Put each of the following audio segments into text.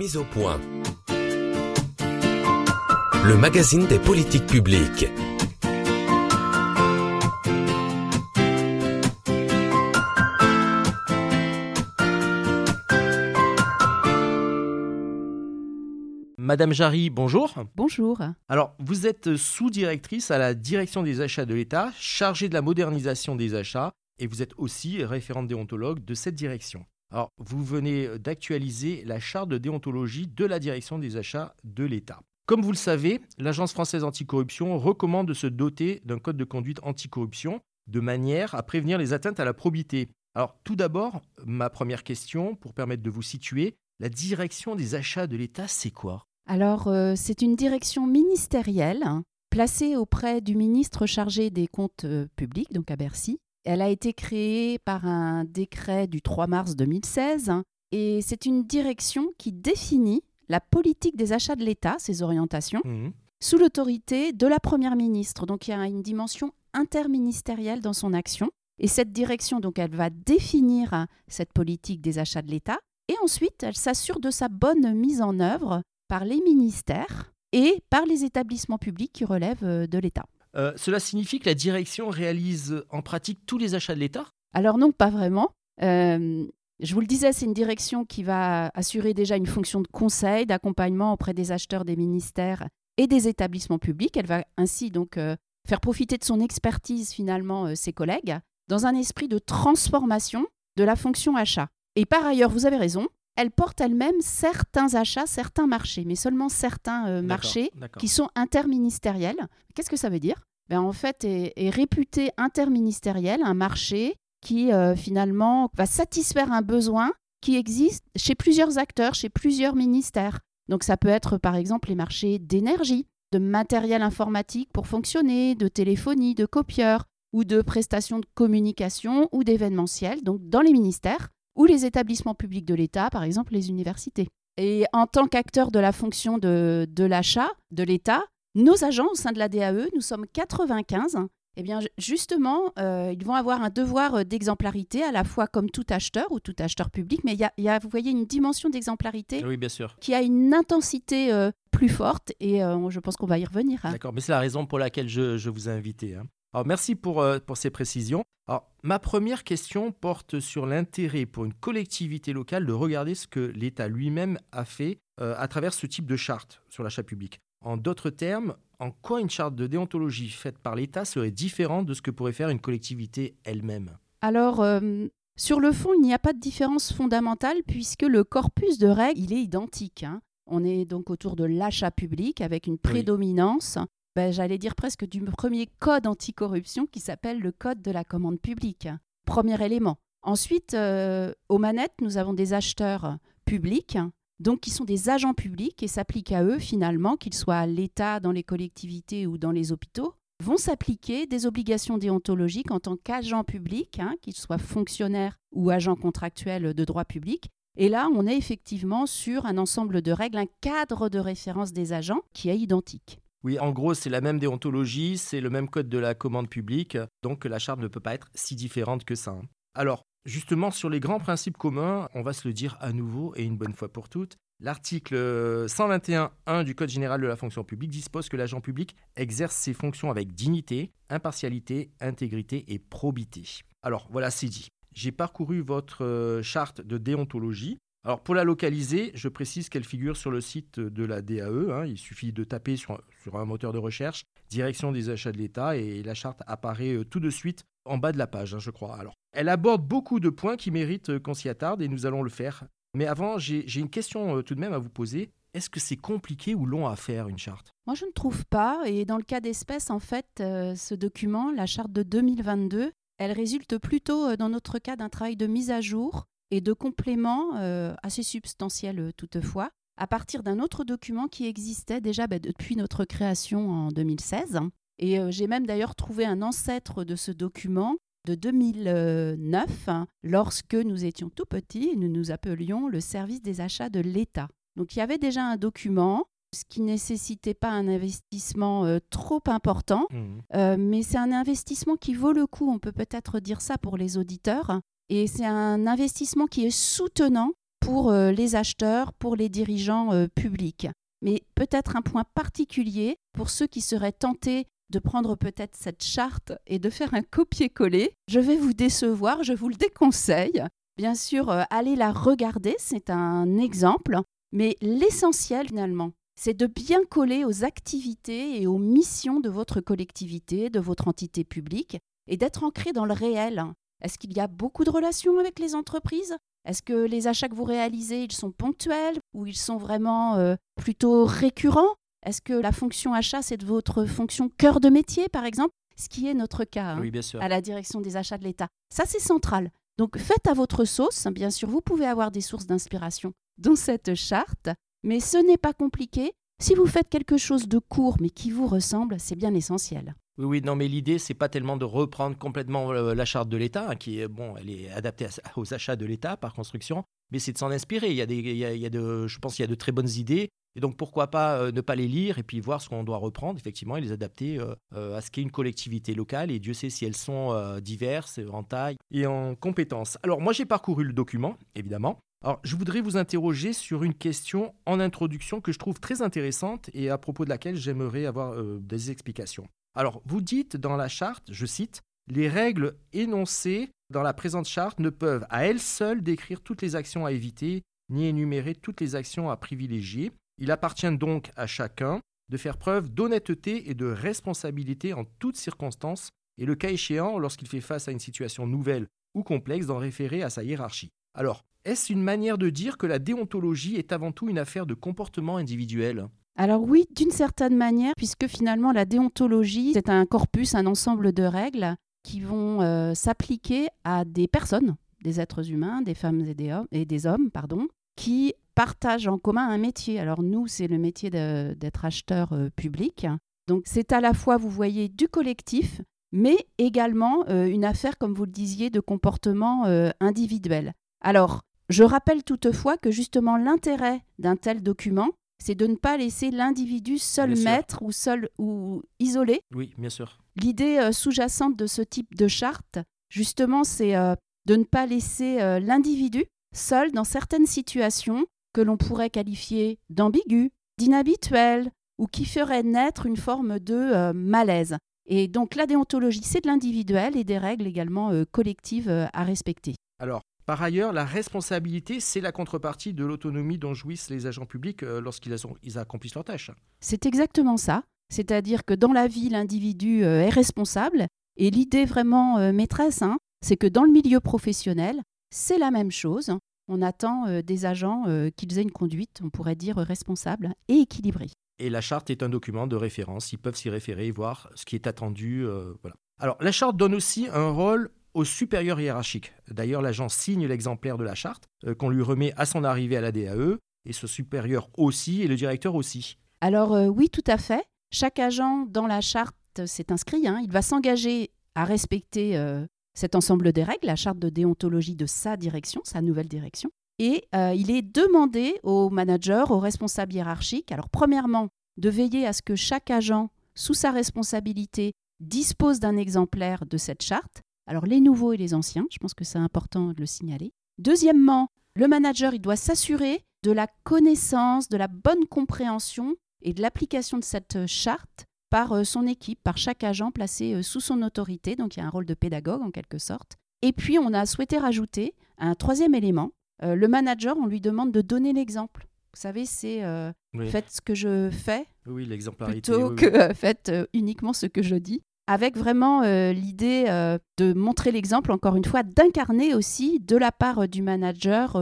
Mise au point. Le magazine des politiques publiques. Madame Jarry, bonjour. Bonjour. Alors, vous êtes sous-directrice à la direction des achats de l'État, chargée de la modernisation des achats, et vous êtes aussi référente déontologue de cette direction. Alors, vous venez d'actualiser la charte de déontologie de la direction des achats de l'État. Comme vous le savez, l'Agence française anticorruption recommande de se doter d'un code de conduite anticorruption de manière à prévenir les atteintes à la probité. Alors, tout d'abord, ma première question, pour permettre de vous situer, la direction des achats de l'État, c'est quoi? Alors, euh, c'est une direction ministérielle hein, placée auprès du ministre chargé des comptes euh, publics, donc à Bercy. Elle a été créée par un décret du 3 mars 2016 hein, et c'est une direction qui définit la politique des achats de l'État, ses orientations, Mhm. sous l'autorité de la Première ministre. Donc, il y a une dimension interministérielle dans son action. Et cette direction, donc, elle va définir hein, cette politique des achats de l'État. Et ensuite, elle s'assure de sa bonne mise en œuvre par les ministères et par les établissements publics qui relèvent euh, de l'État. Euh, cela signifie que la direction réalise en pratique tous les achats de l'État? Alors non, pas vraiment. Euh, je vous le disais, c'est une direction qui va assurer déjà une fonction de conseil, d'accompagnement auprès des acheteurs des ministères et des établissements publics. Elle va ainsi donc euh, faire profiter de son expertise finalement euh, ses collègues dans un esprit de transformation de la fonction achat. Et par ailleurs, vous avez raison, elle porte elle-même certains achats, certains marchés, mais seulement certains euh, marchés qui sont interministériels. Qu'est-ce que ça veut dire? Ben, En fait, est, est réputé interministériel un marché qui euh, finalement va satisfaire un besoin qui existe chez plusieurs acteurs, chez plusieurs ministères. Donc ça peut être par exemple les marchés d'énergie, de matériel informatique pour fonctionner, de téléphonie, de copieurs ou de prestations de communication ou d'événementiel, donc dans les ministères ou les établissements publics de l'État, par exemple les universités. Et en tant qu'acteur de la fonction de, de l'achat de l'État, nos agents au sein de la DAE, nous sommes 95. Eh bien, ju- justement, euh, ils vont avoir un devoir euh, d'exemplarité, à la fois comme tout acheteur ou tout acheteur public, mais il y a, il y a, vous voyez, une dimension d'exemplarité Oui, bien sûr. qui a une intensité euh, plus forte, et euh, je pense qu'on va y revenir. hein. D'accord, mais c'est la raison pour laquelle je, je vous ai invité. hein. Alors, merci pour, euh, pour ces précisions. Alors, ma première question porte sur l'intérêt pour une collectivité locale de regarder ce que l'État lui-même a fait euh, à travers ce type de charte sur l'achat public. En d'autres termes, en quoi une charte de déontologie faite par l'État serait différente de ce que pourrait faire une collectivité elle-même? Alors, euh, sur le fond, il n'y a pas de différence fondamentale puisque le corpus de règles, il est identique. hein. On est donc autour de l'achat public avec une prédominance, ben, j'allais dire presque du premier code anticorruption qui s'appelle le code de la commande publique. Premier élément. Ensuite, euh, aux manettes, nous avons des acheteurs publics, donc qui sont des agents publics et s'appliquent à eux finalement, qu'ils soient à l'État, dans les collectivités ou dans les hôpitaux, vont s'appliquer des obligations déontologiques en tant qu'agents publics, hein, qu'ils soient fonctionnaires ou agents contractuels de droit public. Et là, on est effectivement sur un ensemble de règles, un cadre de référence des agents qui est identique. Oui, en gros, c'est la même déontologie, c'est le même code de la commande publique, donc la charte ne peut pas être si différente que ça. hein. Alors, justement, sur les grands principes communs, on va se le dire à nouveau et une bonne fois pour toutes. L'article 121.1 du Code général de la fonction publique dispose que l'agent public exerce ses fonctions avec dignité, impartialité, intégrité et probité. Alors, voilà, c'est dit. J'ai parcouru votre euh, charte de déontologie. Alors pour la localiser, je précise qu'elle figure sur le site de la DAE. hein. Il suffit de taper sur, un moteur de recherche Direction des achats de l'État et la charte apparaît euh, tout de suite en bas de la page, hein, je crois. Alors, elle aborde beaucoup de points qui méritent euh, qu'on s'y attarde et nous allons le faire. Mais avant, j'ai une question euh, tout de même à vous poser. Est-ce que c'est compliqué ou long à faire une charte? Moi, je ne trouve pas. Et dans le cas d'espèce, en fait, ce document, la charte de 2022, elle résulte plutôt, dans notre cas, d'un travail de mise à jour et de complément euh, assez substantiel euh, toutefois, à partir d'un autre document qui existait déjà bah, depuis notre création en 2016. Et euh, j'ai même d'ailleurs trouvé un ancêtre de ce document de 2009, hein, lorsque nous étions tout petits et nous nous appelions le service des achats de l'État. Donc il y avait déjà un document, ce qui nécessitait pas un investissement euh, trop important, euh, mais c'est un investissement qui vaut le coup, on peut peut-être dire ça pour les auditeurs, et c'est un investissement qui est soutenant pour les acheteurs, pour les dirigeants publics. Mais peut-être un point particulier pour ceux qui seraient tentés de prendre peut-être cette charte et de faire un copier-coller. Je vais vous décevoir, je vous le déconseille. Bien sûr, allez la regarder, c'est un exemple, mais l'essentiel finalement, c'est de bien coller aux activités et aux missions de votre collectivité, de votre entité publique, et d'être ancré dans le réel. Est-ce qu'il y a beaucoup de relations avec les entreprises? Est-ce que les achats que vous réalisez, ils sont ponctuels ou ils sont vraiment euh, plutôt récurrents? Est-ce que la fonction achat, c'est de votre fonction cœur de métier, par exemple? Ce qui est notre cas hein, à la direction des achats de l'État. Ça, c'est central. Donc faites à votre sauce. Bien sûr, vous pouvez avoir des sources d'inspiration dans cette charte. Mais ce n'est pas compliqué. Si vous faites quelque chose de court mais qui vous ressemble, c'est bien essentiel. Oui, oui, non, mais l'idée, c'est pas tellement de reprendre complètement euh, la charte de l'État, hein, qui est, bon, elle est adaptée aux achats de l'État par construction, mais c'est de s'en inspirer. Il y a des, de, je pense qu'il y a de très bonnes idées, et donc pourquoi pas euh, ne pas les lire et puis voir ce qu'on doit reprendre, effectivement, et les adapter euh, à ce qu'est une collectivité locale, et Dieu sait si elles sont diverses en taille et en compétences. Alors moi, j'ai parcouru le document, évidemment, alors, je voudrais vous interroger sur une question en introduction que je trouve très intéressante et à propos de laquelle j'aimerais avoir des explications. Alors, vous dites dans la charte, je cite, Les règles énoncées dans la présente charte ne peuvent à elles seules décrire toutes les actions à éviter, ni énumérer toutes les actions à privilégier. Il appartient donc à chacun de faire preuve d'honnêteté et de responsabilité en toutes circonstances, et le cas échéant, lorsqu'il fait face à une situation nouvelle ou complexe, d'en référer à sa hiérarchie. Alors, est-ce une manière de dire que la déontologie est avant tout une affaire de comportement individuel? Alors oui, d'une certaine manière, puisque finalement la déontologie, c'est un corpus, un ensemble de règles qui vont euh, s'appliquer à des personnes, des êtres humains, des femmes et des hommes, pardon, qui partagent en commun un métier. Alors nous, c'est le métier d'être acheteur euh, public. Donc c'est à la fois, vous voyez, du collectif, mais également euh, une affaire, comme vous le disiez, de comportement individuel. Alors, je rappelle toutefois que justement l'intérêt d'un tel document, c'est de ne pas laisser l'individu seul maître ou seul ou isolé. Oui, bien sûr. L'idée euh, sous-jacente de ce type de charte, justement, c'est euh, de ne pas laisser euh, l'individu seul dans certaines situations que l'on pourrait qualifier d'ambigu, d'inhabituelles ou qui feraient naître une forme de malaise. Et donc la déontologie, c'est de l'individuel et des règles également collectives à respecter. Alors, par ailleurs, la responsabilité, c'est la contrepartie de l'autonomie dont jouissent les agents publics euh, lorsqu'ils accomplissent leurs tâches. C'est exactement ça. C'est-à-dire que dans la vie, l'individu euh, est responsable. Et l'idée vraiment euh, maîtresse, hein, c'est que dans le milieu professionnel, c'est la même chose. On attend des agents qu'ils aient une conduite, on pourrait dire, responsable et équilibrée. Et la charte est un document de référence. Ils peuvent s'y référer, voir ce qui est attendu. voilà. Alors, la charte donne aussi un rôle au supérieur hiérarchique. D'ailleurs, l'agent signe l'exemplaire de la charte euh, qu'on lui remet à son arrivée à la DAE, et ce supérieur aussi, et le directeur aussi. Alors euh, oui, tout à fait. Chaque agent dans la charte s'est inscrit. Hein. Il va s'engager à respecter euh, cet ensemble des règles, la charte de déontologie de sa direction, sa nouvelle direction. Et il est demandé au manager, aux responsables hiérarchiques, alors premièrement, de veiller à ce que chaque agent, sous sa responsabilité, dispose d'un exemplaire de cette charte, alors les nouveaux et les anciens, je pense que c'est important de le signaler. Deuxièmement, le manager, il doit s'assurer de la connaissance, de la bonne compréhension et de l'application de cette charte par euh, son équipe, par chaque agent placé euh, sous son autorité. Donc il y a un rôle de pédagogue en quelque sorte. Et puis on a souhaité rajouter un troisième élément. Euh, le manager, on lui demande de donner l'exemple. Vous savez, c'est faites ce que je fais oui, plutôt que faites uniquement ce que je dis avec vraiment euh, l'idée euh, de montrer l'exemple, encore une fois, d'incarner aussi de la part euh, du manager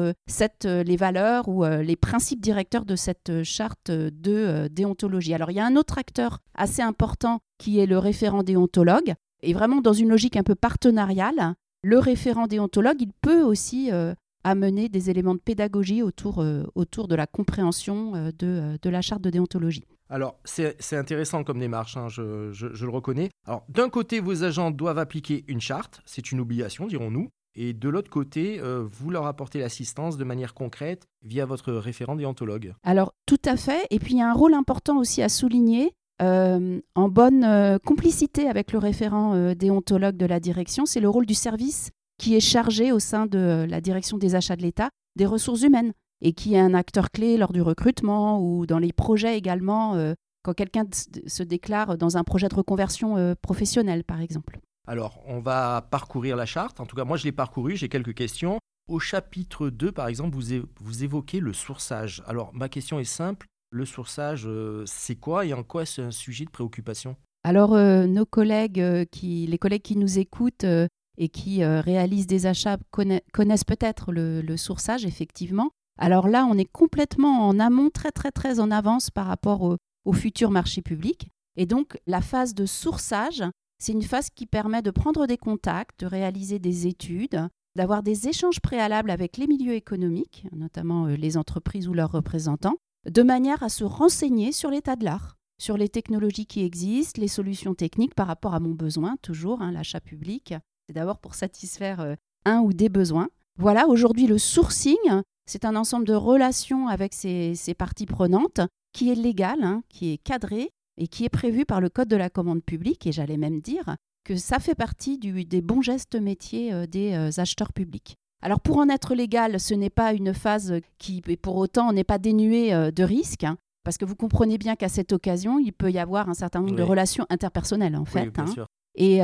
les valeurs ou les principes directeurs de cette charte de déontologie. Alors il y a un autre acteur assez important qui est le référent déontologue, et vraiment dans une logique un peu partenariale, le référent déontologue, il peut aussi amener des éléments de pédagogie autour, autour de la compréhension de, de la charte de déontologie. Alors, c'est intéressant comme démarche, hein, je, le reconnais. Alors, d'un côté, vos agents doivent appliquer une charte, c'est une obligation, dirons-nous. Et de l'autre côté, euh, vous leur apportez l'assistance de manière concrète via votre référent déontologue. Alors, tout à fait. Et puis, il y a un rôle important aussi à souligner. Euh, en bonne euh, complicité avec le référent déontologue de la direction, c'est le rôle du service qui est chargé au sein de la direction des achats de l'État des ressources humaines et qui est un acteur clé lors du recrutement ou dans les projets également, euh, quand quelqu'un se déclare dans un projet de reconversion euh, professionnelle, par exemple. Alors, on va parcourir la charte. En tout cas, moi, je l'ai parcouru. J'ai quelques questions. Au chapitre 2, par exemple, vous, vous évoquez le sourçage. Alors, ma question est simple. Le sourçage, euh, c'est quoi et en quoi c'est un sujet de préoccupation? Alors, nos collègues, qui, les collègues qui nous écoutent et qui réalisent des achats connaissent peut-être le, le, sourçage, effectivement. Alors là, on est complètement en amont, très très très en avance par rapport au, futur marché public. Et donc, la phase de sourçage, c'est une phase qui permet de prendre des contacts, de réaliser des études, d'avoir des échanges préalables avec les milieux économiques, notamment euh, les entreprises ou leurs représentants, de manière à se renseigner sur l'état de l'art, sur les technologies qui existent, les solutions techniques par rapport à mon besoin, toujours, hein, l'achat public. C'est d'abord pour satisfaire euh, un ou des besoins. Voilà, aujourd'hui, le sourcing, c'est un ensemble de relations avec ces, parties prenantes qui est légal, hein, qui est cadré et qui est prévu par le Code de la commande publique. Et j'allais même dire que ça fait partie des bons gestes métiers euh, des euh, acheteurs publics. Alors pour en être légal, ce n'est pas une phase qui, pour autant, n'est pas dénuée euh, de risques. Hein, parce que vous comprenez bien qu'à cette occasion, il peut y avoir un certain nombre de relations interpersonnelles, en fait, hein, et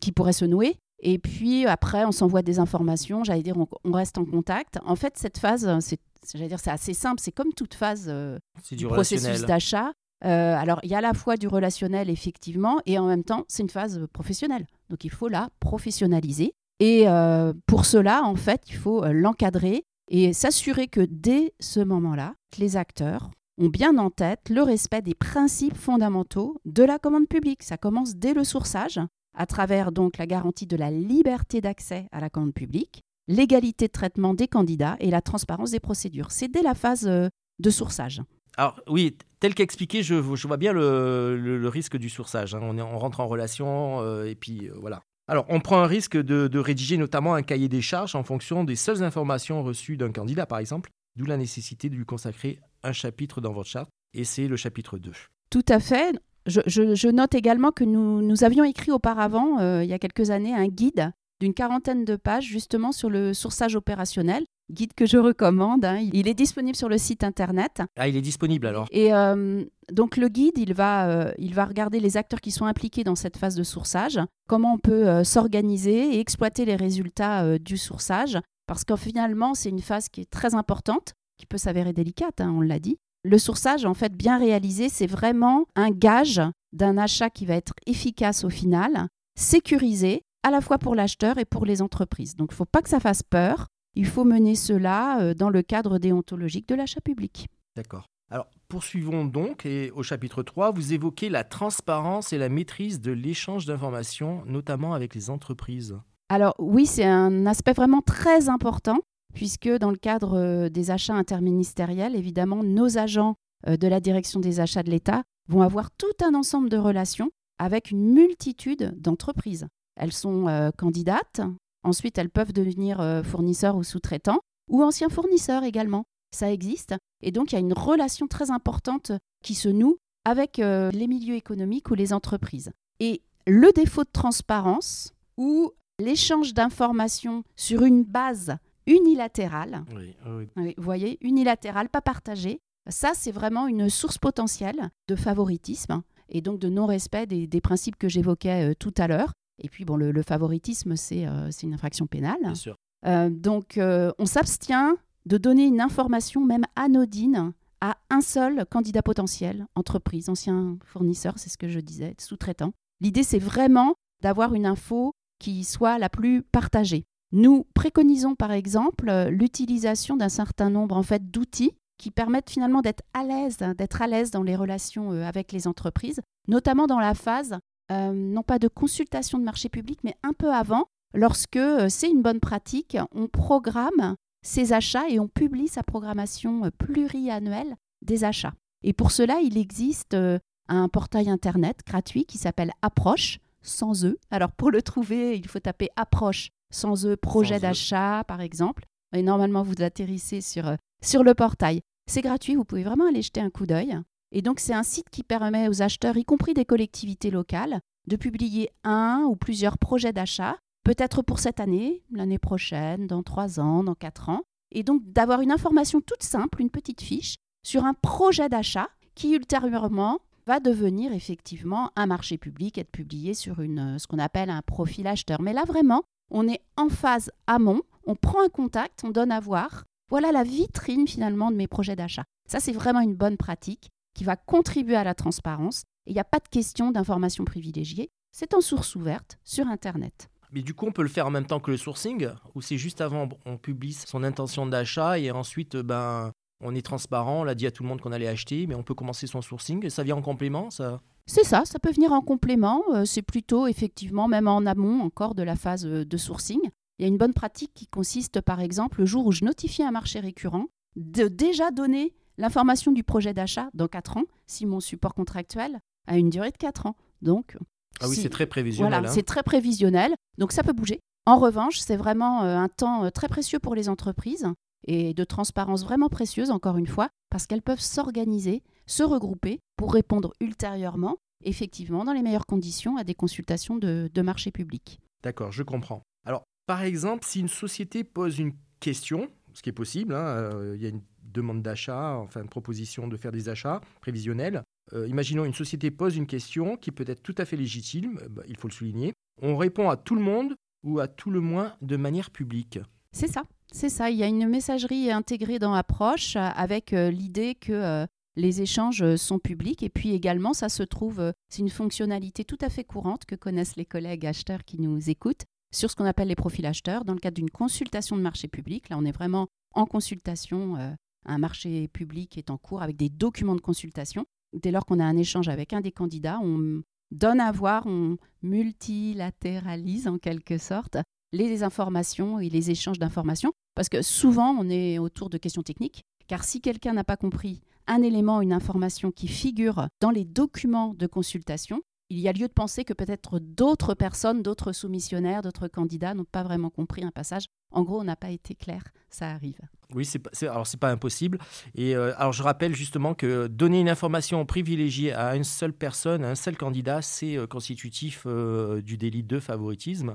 qui pourraient se nouer. Et puis après, on s'envoie des informations, j'allais dire, on, reste en contact. En fait, cette phase, c'est, j'allais dire, c'est assez simple, c'est comme toute phase euh, du, processus d'achat. Euh, alors, il y a à la fois du relationnel, effectivement, et en même temps, c'est une phase professionnelle. Donc, il faut la professionnaliser. Et euh, pour cela, en fait, il faut l'encadrer et s'assurer que dès ce moment-là, les acteurs ont bien en tête le respect des principes fondamentaux de la commande publique. Ça commence dès le sourçage à travers donc la garantie de la liberté d'accès à la commande publique, l'égalité de traitement des candidats et la transparence des procédures. C'est dès la phase euh, de sourçage. Alors oui, tel qu'expliqué, je, je, vois bien le, risque du sourçage. Hein. On, on, rentre en relation euh, et puis euh, voilà. Alors, on prend un risque de, de, rédiger notamment un cahier des charges en fonction des seules informations reçues d'un candidat, par exemple, d'où la nécessité de lui consacrer un chapitre dans votre charte, et c'est le chapitre 2. Tout à fait. Je, note également que nous, avions écrit auparavant, euh, il y a quelques années, un guide d'une quarantaine de pages justement sur le sourçage opérationnel. Guide que je recommande. Hein. Il est disponible sur le site internet. Ah, il est disponible alors. Et euh, donc le guide, il va, euh, il va regarder les acteurs qui sont impliqués dans cette phase de sourçage, comment on peut s'organiser et exploiter les résultats du sourçage, parce que finalement c'est une phase qui est très importante, qui peut s'avérer délicate, hein, on l'a dit, le sourçage, en fait, bien réalisé, c'est vraiment un gage d'un achat qui va être efficace au final, sécurisé, à la fois pour l'acheteur et pour les entreprises. Donc, il ne faut pas que ça fasse peur. Il faut mener cela euh, dans le cadre déontologique de l'achat public. D'accord. Alors, poursuivons donc, et au chapitre 3, vous évoquez la transparence et la maîtrise de l'échange d'informations, notamment avec les entreprises. Alors oui, c'est un aspect vraiment très important puisque dans le cadre euh, des achats interministériels, évidemment, nos agents euh, de la direction des achats de l'État vont avoir tout un ensemble de relations avec une multitude d'entreprises. Elles sont euh, candidates, ensuite elles peuvent devenir fournisseurs ou sous-traitants, ou anciens fournisseurs également. Ça existe. Et donc il y a une relation très importante qui se noue avec les milieux économiques ou les entreprises. Et le défaut de transparence ou l'échange d'informations sur une base unilatérale. vous voyez, unilatérale, pas partagée. Ça, c'est vraiment une source potentielle de favoritisme et donc de non-respect des, principes que j'évoquais euh, tout à l'heure. Et puis, bon, le, favoritisme, euh, c'est une infraction pénale. Bien sûr. Euh, donc, on s'abstient de donner une information, même anodine, à un seul candidat potentiel, entreprise, ancien fournisseur, c'est ce que je disais, sous-traitant. L'idée, c'est vraiment d'avoir une info qui soit la plus partagée. Nous préconisons par exemple euh, l'utilisation d'un certain nombre en fait d'outils qui permettent finalement d'être à l'aise, d'être à l'aise dans les relations euh, avec les entreprises, notamment dans la phase euh, non pas de consultation de marché public, mais un peu avant, lorsque c'est une bonne pratique, on programme ses achats et on publie sa programmation pluriannuelle des achats. Et pour cela, il existe un portail internet gratuit qui s'appelle Approche, sans E. Alors pour le trouver, il faut taper Approche sans eux, projet d'achat, par exemple. Et normalement, vous atterrissez sur, euh, sur le portail. C'est gratuit, vous pouvez vraiment aller jeter un coup d'œil. Et donc, c'est un site qui permet aux acheteurs, y compris des collectivités locales, de publier un ou plusieurs projets d'achat, peut-être pour cette année, l'année prochaine, dans trois ans, dans quatre ans. et donc d'avoir une information toute simple, une petite fiche, sur un projet d'achat qui ultérieurement va devenir effectivement un marché public, être publié sur une, ce qu'on appelle un profil acheteur. Mais là vraiment, on est en phase amont, on prend un contact, on donne à voir. Voilà la vitrine finalement de mes projets d'achat. Ça, c'est vraiment une bonne pratique qui va contribuer à la transparence. il n'y a pas de question d'information privilégiée. C'est en source ouverte sur Internet. Mais du coup, on peut le faire en même temps que le sourcing, ou c'est juste avant, on publie son intention d'achat et ensuite, ben, on est transparent, on l'a dit à tout le monde qu'on allait acheter, mais on peut commencer son sourcing et ça vient en complément, ça? C'est ça, ça peut venir en complément. Euh, c'est plutôt effectivement même en amont encore de la phase euh, de sourcing. Il y a une bonne pratique qui consiste, par exemple, le jour où je notifie un marché récurrent, de déjà donner l'information du projet d'achat dans 4 ans, si mon support contractuel a une durée de 4 ans. Donc, ah oui, c'est très prévisionnel. Voilà, hein. c'est très prévisionnel, donc ça peut bouger. En revanche, c'est vraiment euh, un temps très précieux pour les entreprises et de transparence vraiment précieuse, encore une fois, parce qu'elles peuvent s'organiser, se regrouper pour répondre ultérieurement, effectivement, dans les meilleures conditions, à des consultations de, marché public. D'accord, je comprends. Alors, par exemple, si une société pose une question, ce qui est possible, hein, euh, il y a une demande d'achat, enfin une proposition de faire des achats prévisionnels. Euh, imaginons une société pose une question qui peut être tout à fait légitime, bah, il faut le souligner. On répond à tout le monde ou à tout le moins de manière publique. C'est ça. C'est ça, il y a une messagerie intégrée dans Approche euh, avec euh, l'idée que euh, les échanges sont publics et puis également ça se trouve, c'est une fonctionnalité tout à fait courante que connaissent les collègues acheteurs qui nous écoutent sur ce qu'on appelle les profils acheteurs dans le cadre d'une consultation de marché public. Là, on est vraiment en consultation, un marché public est en cours avec des documents de consultation. Dès lors qu'on a un échange avec un des candidats, on donne à voir, on multilatéralise en quelque sorte les informations et les échanges d'informations, parce que souvent on est autour de questions techniques, car si quelqu'un n'a pas compris un élément, une information qui figure dans les documents de consultation, il y a lieu de penser que peut-être d'autres personnes, d'autres soumissionnaires, d'autres candidats n'ont pas vraiment compris un passage. En gros, on n'a pas été clair, ça arrive. Oui, c'est alors c'est pas impossible. Et euh, alors je rappelle justement que donner une information privilégiée à une seule personne, à un seul candidat, c'est euh, constitutif euh, du délit de favoritisme.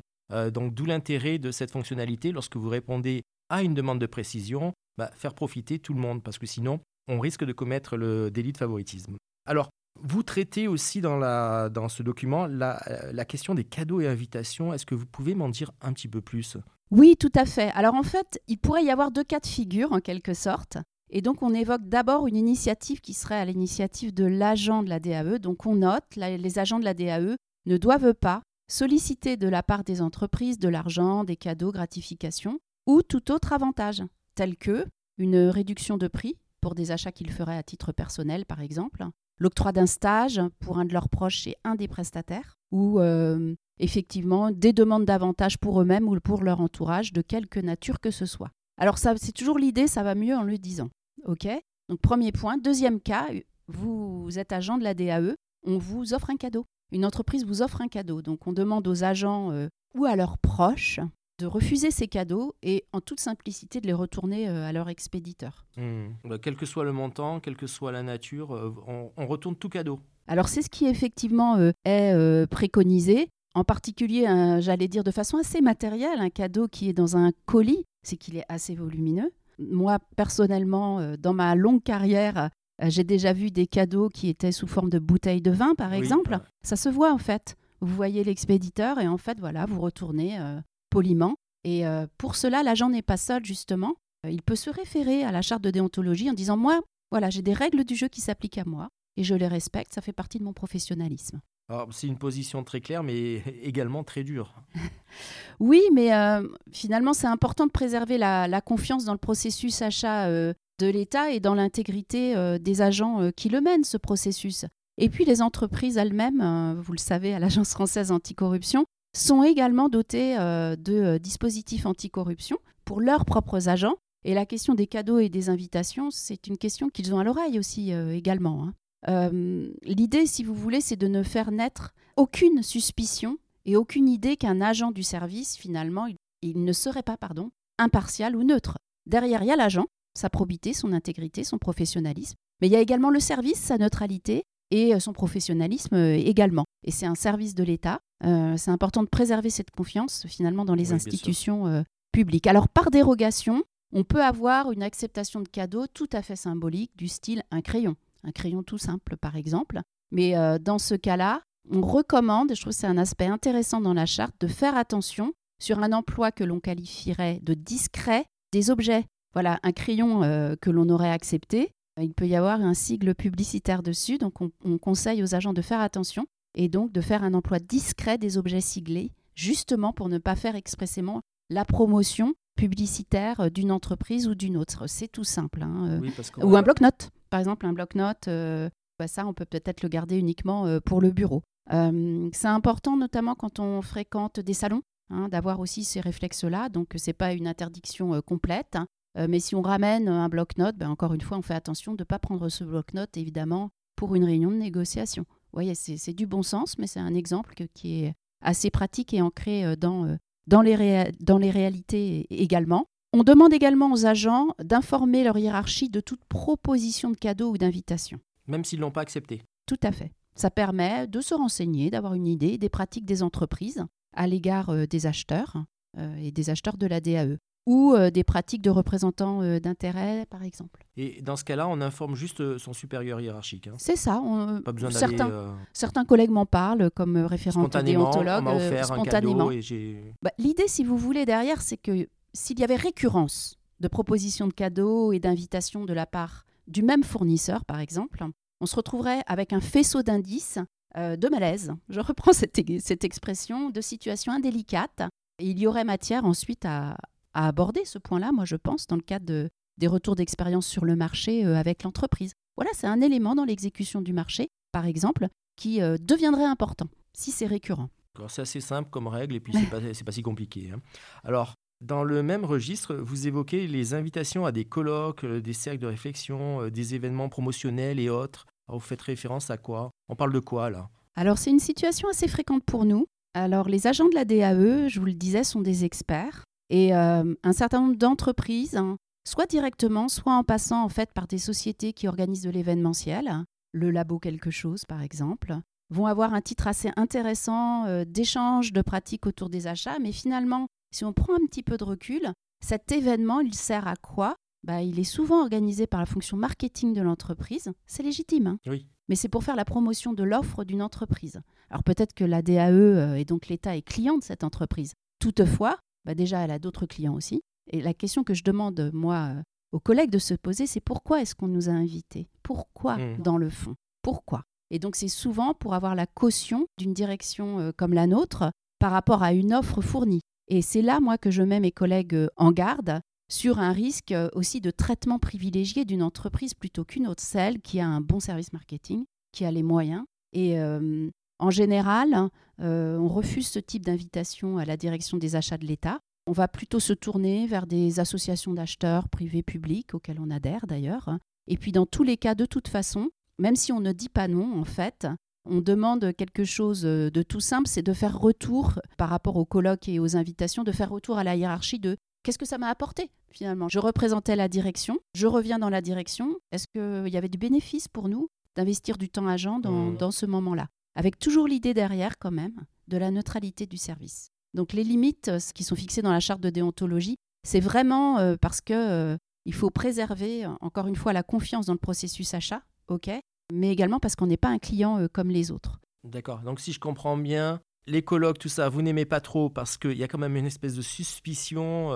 Donc d'où l'intérêt de cette fonctionnalité lorsque vous répondez à une demande de précision, bah, faire profiter tout le monde parce que sinon on risque de commettre le délit de favoritisme. Alors vous traitez aussi dans, la, ce document la, la question des cadeaux et invitations. Est-ce que vous pouvez m'en dire un petit peu plus? Oui, tout à fait. Alors en fait, il pourrait y avoir deux cas de figure en quelque sorte. Et donc on évoque d'abord une initiative qui serait à l'initiative de l'agent de la DAE. Donc on note, les agents de la DAE ne doivent pas solliciter de la part des entreprises de l'argent, des cadeaux, gratifications ou tout autre avantage, tel que une réduction de prix pour des achats qu'ils feraient à titre personnel, par exemple, l'octroi d'un stage pour un de leurs proches chez un des prestataires, ou euh, effectivement des demandes d'avantages pour eux-mêmes ou pour leur entourage, de quelque nature que ce soit. Alors c'est toujours l'idée, ça va mieux en le disant. Ok? Donc premier point. Deuxième cas, vous êtes agent de la DAE, on vous offre un cadeau une entreprise vous offre un cadeau. Donc on demande aux agents euh, ou à leurs proches de refuser ces cadeaux et en toute simplicité de les retourner euh, à leur expéditeur. Hmm. Bah, quel que soit le montant, quelle que soit la nature, euh, on, retourne tout cadeau. Alors c'est ce qui effectivement est préconisé. En particulier, j'allais dire de façon assez matérielle, un cadeau qui est dans un colis, c'est qu'il est assez volumineux. Moi, personnellement, dans ma longue carrière euh, j'ai déjà vu des cadeaux qui étaient sous forme de bouteilles de vin, par exemple. Ça se voit en fait. Vous voyez l'expéditeur et en fait, voilà, vous retournez euh, poliment. Et euh, pour cela, l'agent n'est pas seul, justement. il peut se référer à la charte de déontologie en disant Moi, voilà, j'ai des règles du jeu qui s'appliquent à moi et je les respecte. Ça fait partie de mon professionnalisme. C'est une position très claire, mais également très dure. oui, mais finalement, c'est important de préserver la, la, confiance dans le processus achat de l'État et dans l'intégrité euh, des agents euh, qui le mènent, ce processus. Et puis les entreprises elles-mêmes, euh, vous le savez, à l'Agence française anticorruption, sont également dotées de dispositifs anticorruption pour leurs propres agents. Et la question des cadeaux et des invitations, c'est une question qu'ils ont à l'oreille aussi également. Hein. L'idée, si vous voulez, c'est de ne faire naître aucune suspicion et aucune idée qu'un agent du service, finalement, il ne serait pas pardon, impartial ou neutre. Derrière, il y a l'agent sa probité, son intégrité, son professionnalisme. Mais il y a également le service, sa neutralité et euh, son professionnalisme euh, également. Et c'est un service de l'État. Euh, c'est important de préserver cette confiance finalement dans les institutions publiques. Alors par dérogation, on peut avoir une acceptation de cadeau tout à fait symbolique du style un crayon. Un crayon tout simple, par exemple. Mais euh, dans ce cas-là, on recommande, et je trouve que c'est un aspect intéressant dans la charte, de faire attention sur un emploi que l'on qualifierait de discret des objets. Voilà, un crayon euh, que l'on aurait accepté, il peut y avoir un sigle publicitaire dessus, donc on, on, conseille aux agents de faire attention et donc de faire un emploi discret des objets siglés, justement pour ne pas faire expressément la promotion publicitaire euh, d'une entreprise ou d'une autre. C'est tout simple. Hein, euh. ou un bloc-notes. Par exemple, un bloc-notes, euh, bah, ça, on peut peut-être le garder uniquement pour le bureau. c'est important, notamment quand on fréquente des salons, hein, d'avoir aussi ces réflexes-là. Donc, ce n'est pas une interdiction complète. Hein. mais si on ramène un bloc-notes, ben, encore une fois, on fait attention de ne pas prendre ce bloc-notes, évidemment, pour une réunion de négociation. Voyez, c'est du bon sens, mais c'est un exemple qui est assez pratique et ancré dans dans les, dans les réalités également. On demande également aux agents d'informer leur hiérarchie de toute proposition de cadeau ou d'invitation. Même s'ils ne l'ont pas accepté. Tout à fait. Ça permet de se renseigner, d'avoir une idée des pratiques des entreprises à l'égard euh, des acheteurs euh, et des acheteurs de la DAE ou euh, des pratiques de représentants euh, d'intérêt, par exemple. Et dans ce cas-là, on informe juste euh, son supérieur hiérarchique. Hein. C'est ça. On, Pas besoin certains, certains collègues m'en parlent comme référent déontologue. spontanément. Bah, l'idée, si vous voulez, derrière, c'est que s'il y avait récurrence de propositions de cadeaux et d'invitations de la part du même fournisseur, par exemple, on se retrouverait avec un faisceau d'indices de malaise. Je reprends cette, cette expression de situation indélicate. Il y aurait matière ensuite à, à aborder ce point-là, moi je pense, dans le cadre des retours d'expérience sur le marché euh, avec l'entreprise. Voilà, c'est un élément dans l'exécution du marché, par exemple, qui euh, deviendrait important si c'est récurrent. C'est assez simple comme règle et puis c'est pas, pas si compliqué. Hein. Alors, dans le même registre, vous évoquez les invitations à des colloques, euh, des cercles de réflexion, des événements promotionnels et autres. vous faites référence à quoi? On parle de quoi là? Alors c'est une situation assez fréquente pour nous. Alors les agents de la DAE, je vous le disais, sont des experts. Et euh, un certain nombre d'entreprises, hein, soit directement, soit en passant en fait par des sociétés qui organisent de l'événementiel, le labo quelque chose par exemple, vont avoir un titre assez intéressant euh, d'échange de pratiques autour des achats. Mais finalement, si on prend un petit peu de recul, cet événement, il sert à quoi? Bah, Il est souvent organisé par la fonction marketing de l'entreprise. C'est légitime. Hein oui. Mais c'est pour faire la promotion de l'offre d'une entreprise. Alors peut-être que la DAE euh, et donc l'État est client de cette entreprise. Toutefois, bah déjà, elle a d'autres clients aussi. Et la question que je demande, moi, euh, aux collègues de se poser, c'est pourquoi est-ce qu'on nous a invités? Pourquoi, mmh. dans le fond? Pourquoi? Et donc, c'est souvent pour avoir la caution d'une direction euh, comme la nôtre par rapport à une offre fournie. Et c'est là, moi, que je mets mes collègues euh, en garde sur un risque aussi de traitement privilégié d'une entreprise plutôt qu'une autre, celle qui a un bon service marketing, qui a les moyens. Et en général, euh, on refuse ce type d'invitation à la direction des achats de l'État. On va plutôt se tourner vers des associations d'acheteurs privés publics auxquelles on adhère d'ailleurs. Et puis dans tous les cas, de toute façon, même si on ne dit pas non, en fait, on demande quelque chose de tout simple, c'est de faire retour par rapport aux colloques et aux invitations, de faire retour à la hiérarchie de qu'est-ce que ça m'a apporté finalement? Je représentais la direction, je reviens dans la direction. Est-ce qu'il y avait du bénéfice pour nous d'investir du temps agent dans, mmh. dans ce moment-là? Avec toujours l'idée derrière quand même de la neutralité du service. Donc les limites euh, qui sont fixées dans la charte de déontologie, c'est vraiment euh, parce que euh, il faut préserver encore une fois la confiance dans le processus achat, ok, mais également parce qu'on n'est pas un client comme les autres. D'accord. Donc si je comprends bien, les colloques, tout ça, vous n'aimez pas trop parce qu'il y a quand même une espèce de suspicion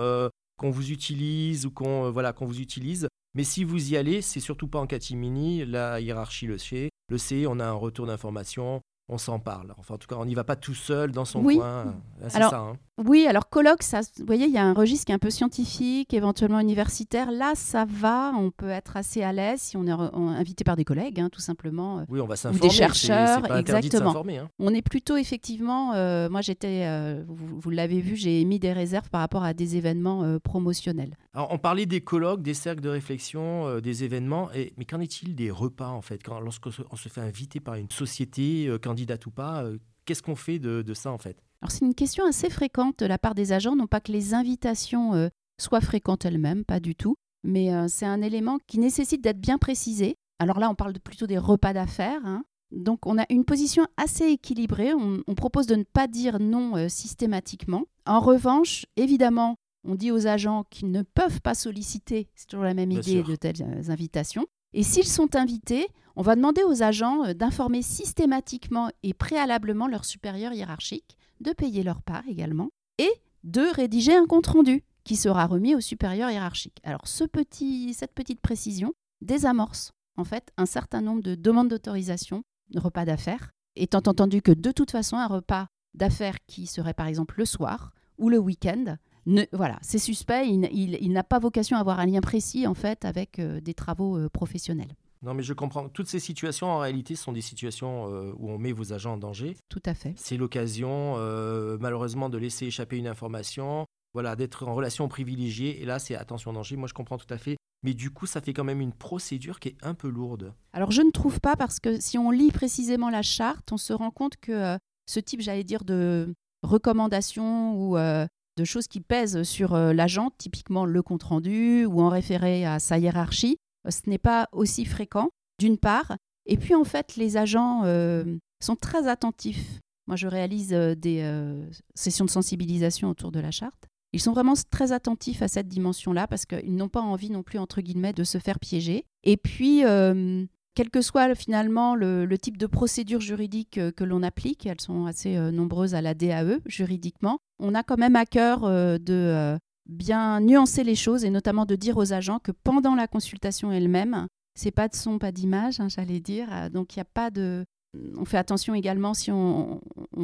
qu'on vous utilise ou qu'on voilà qu'on vous utilise. Mais si vous y allez, c'est surtout pas en catimini. La hiérarchie le sait le C, on a un retour d'information, on s'en parle. Enfin, en tout cas, on n'y va pas tout seul dans son coin. C'est ça. Hein. Oui, alors colloque, ça, vous voyez, il y a un registre qui est un peu scientifique, éventuellement universitaire. Là, ça va, on peut être assez à l'aise si on est invité par des collègues, hein, tout simplement. Euh, oui, on va s'informer. Ou des chercheurs, pas exactement. De hein. On est plutôt effectivement, euh, moi j'étais, euh, vous, l'avez vu, j'ai émis des réserves par rapport à des événements promotionnels. Alors, on parlait des colloques, des cercles de réflexion, des événements, et, mais qu'en est-il des repas en fait? Quand, Lorsqu'on se fait inviter par une société, candidate ou pas, qu'est-ce qu'on fait de ça en fait? Alors c'est une question assez fréquente de la part des agents, non pas que les invitations euh, soient fréquentes elles-mêmes, pas du tout, mais euh, c'est un élément qui nécessite d'être bien précisé. Alors là, on parle plutôt des repas d'affaires. Hein. Donc on a une position assez équilibrée. On, propose de ne pas dire non euh, systématiquement. En revanche, évidemment, on dit aux agents qu'ils ne peuvent pas solliciter, c'est toujours la même Bien idée, sûr. de telles invitations. Et s'ils sont invités, on va demander aux agents d'informer systématiquement et préalablement leur supérieur hiérarchique, de payer leur part également, et de rédiger un compte-rendu qui sera remis au supérieur hiérarchique. Alors ce petit, cette petite précision désamorce en fait un certain nombre de demandes d'autorisation de repas d'affaires, étant entendu que de toute façon un repas d'affaires qui serait par exemple le soir ou le week-end, voilà, c'est suspect, il n'a pas vocation à avoir un lien précis en fait avec euh, des travaux euh, professionnels. Non, mais je comprends. Toutes ces situations, en réalité, sont des situations euh, où on met vos agents en danger. Tout à fait. C'est l'occasion, euh, malheureusement, de laisser échapper une information, voilà, d'être en relation privilégiée. Et là, c'est attention danger. Moi, je comprends tout à fait. Mais du coup, ça fait quand même une procédure qui est un peu lourde. Alors je ne trouve pas parce que si on lit précisément la charte, on se rend compte que euh, ce type, j'allais dire, de recommandations ou de choses qui pèsent sur l'agent, typiquement le compte-rendu ou en référé à sa hiérarchie, ce n'est pas aussi fréquent, d'une part. Et puis en fait, les agents euh, sont très attentifs. Moi, je réalise euh, des euh, sessions de sensibilisation autour de la charte. Ils sont vraiment très attentifs à cette dimension-là parce qu'ils n'ont pas envie non plus, entre guillemets, de se faire piéger. Et puis, euh, quel que soit finalement le, type de procédure juridique euh, que l'on applique, elles sont assez euh, nombreuses à la DAE juridiquement, on a quand même à cœur euh, de euh, bien nuancer les choses et notamment de dire aux agents que pendant la consultation elle-même, c'est pas de son, pas d'image, hein, j'allais dire. euh, Donc il n'y a pas de. On fait attention également si on,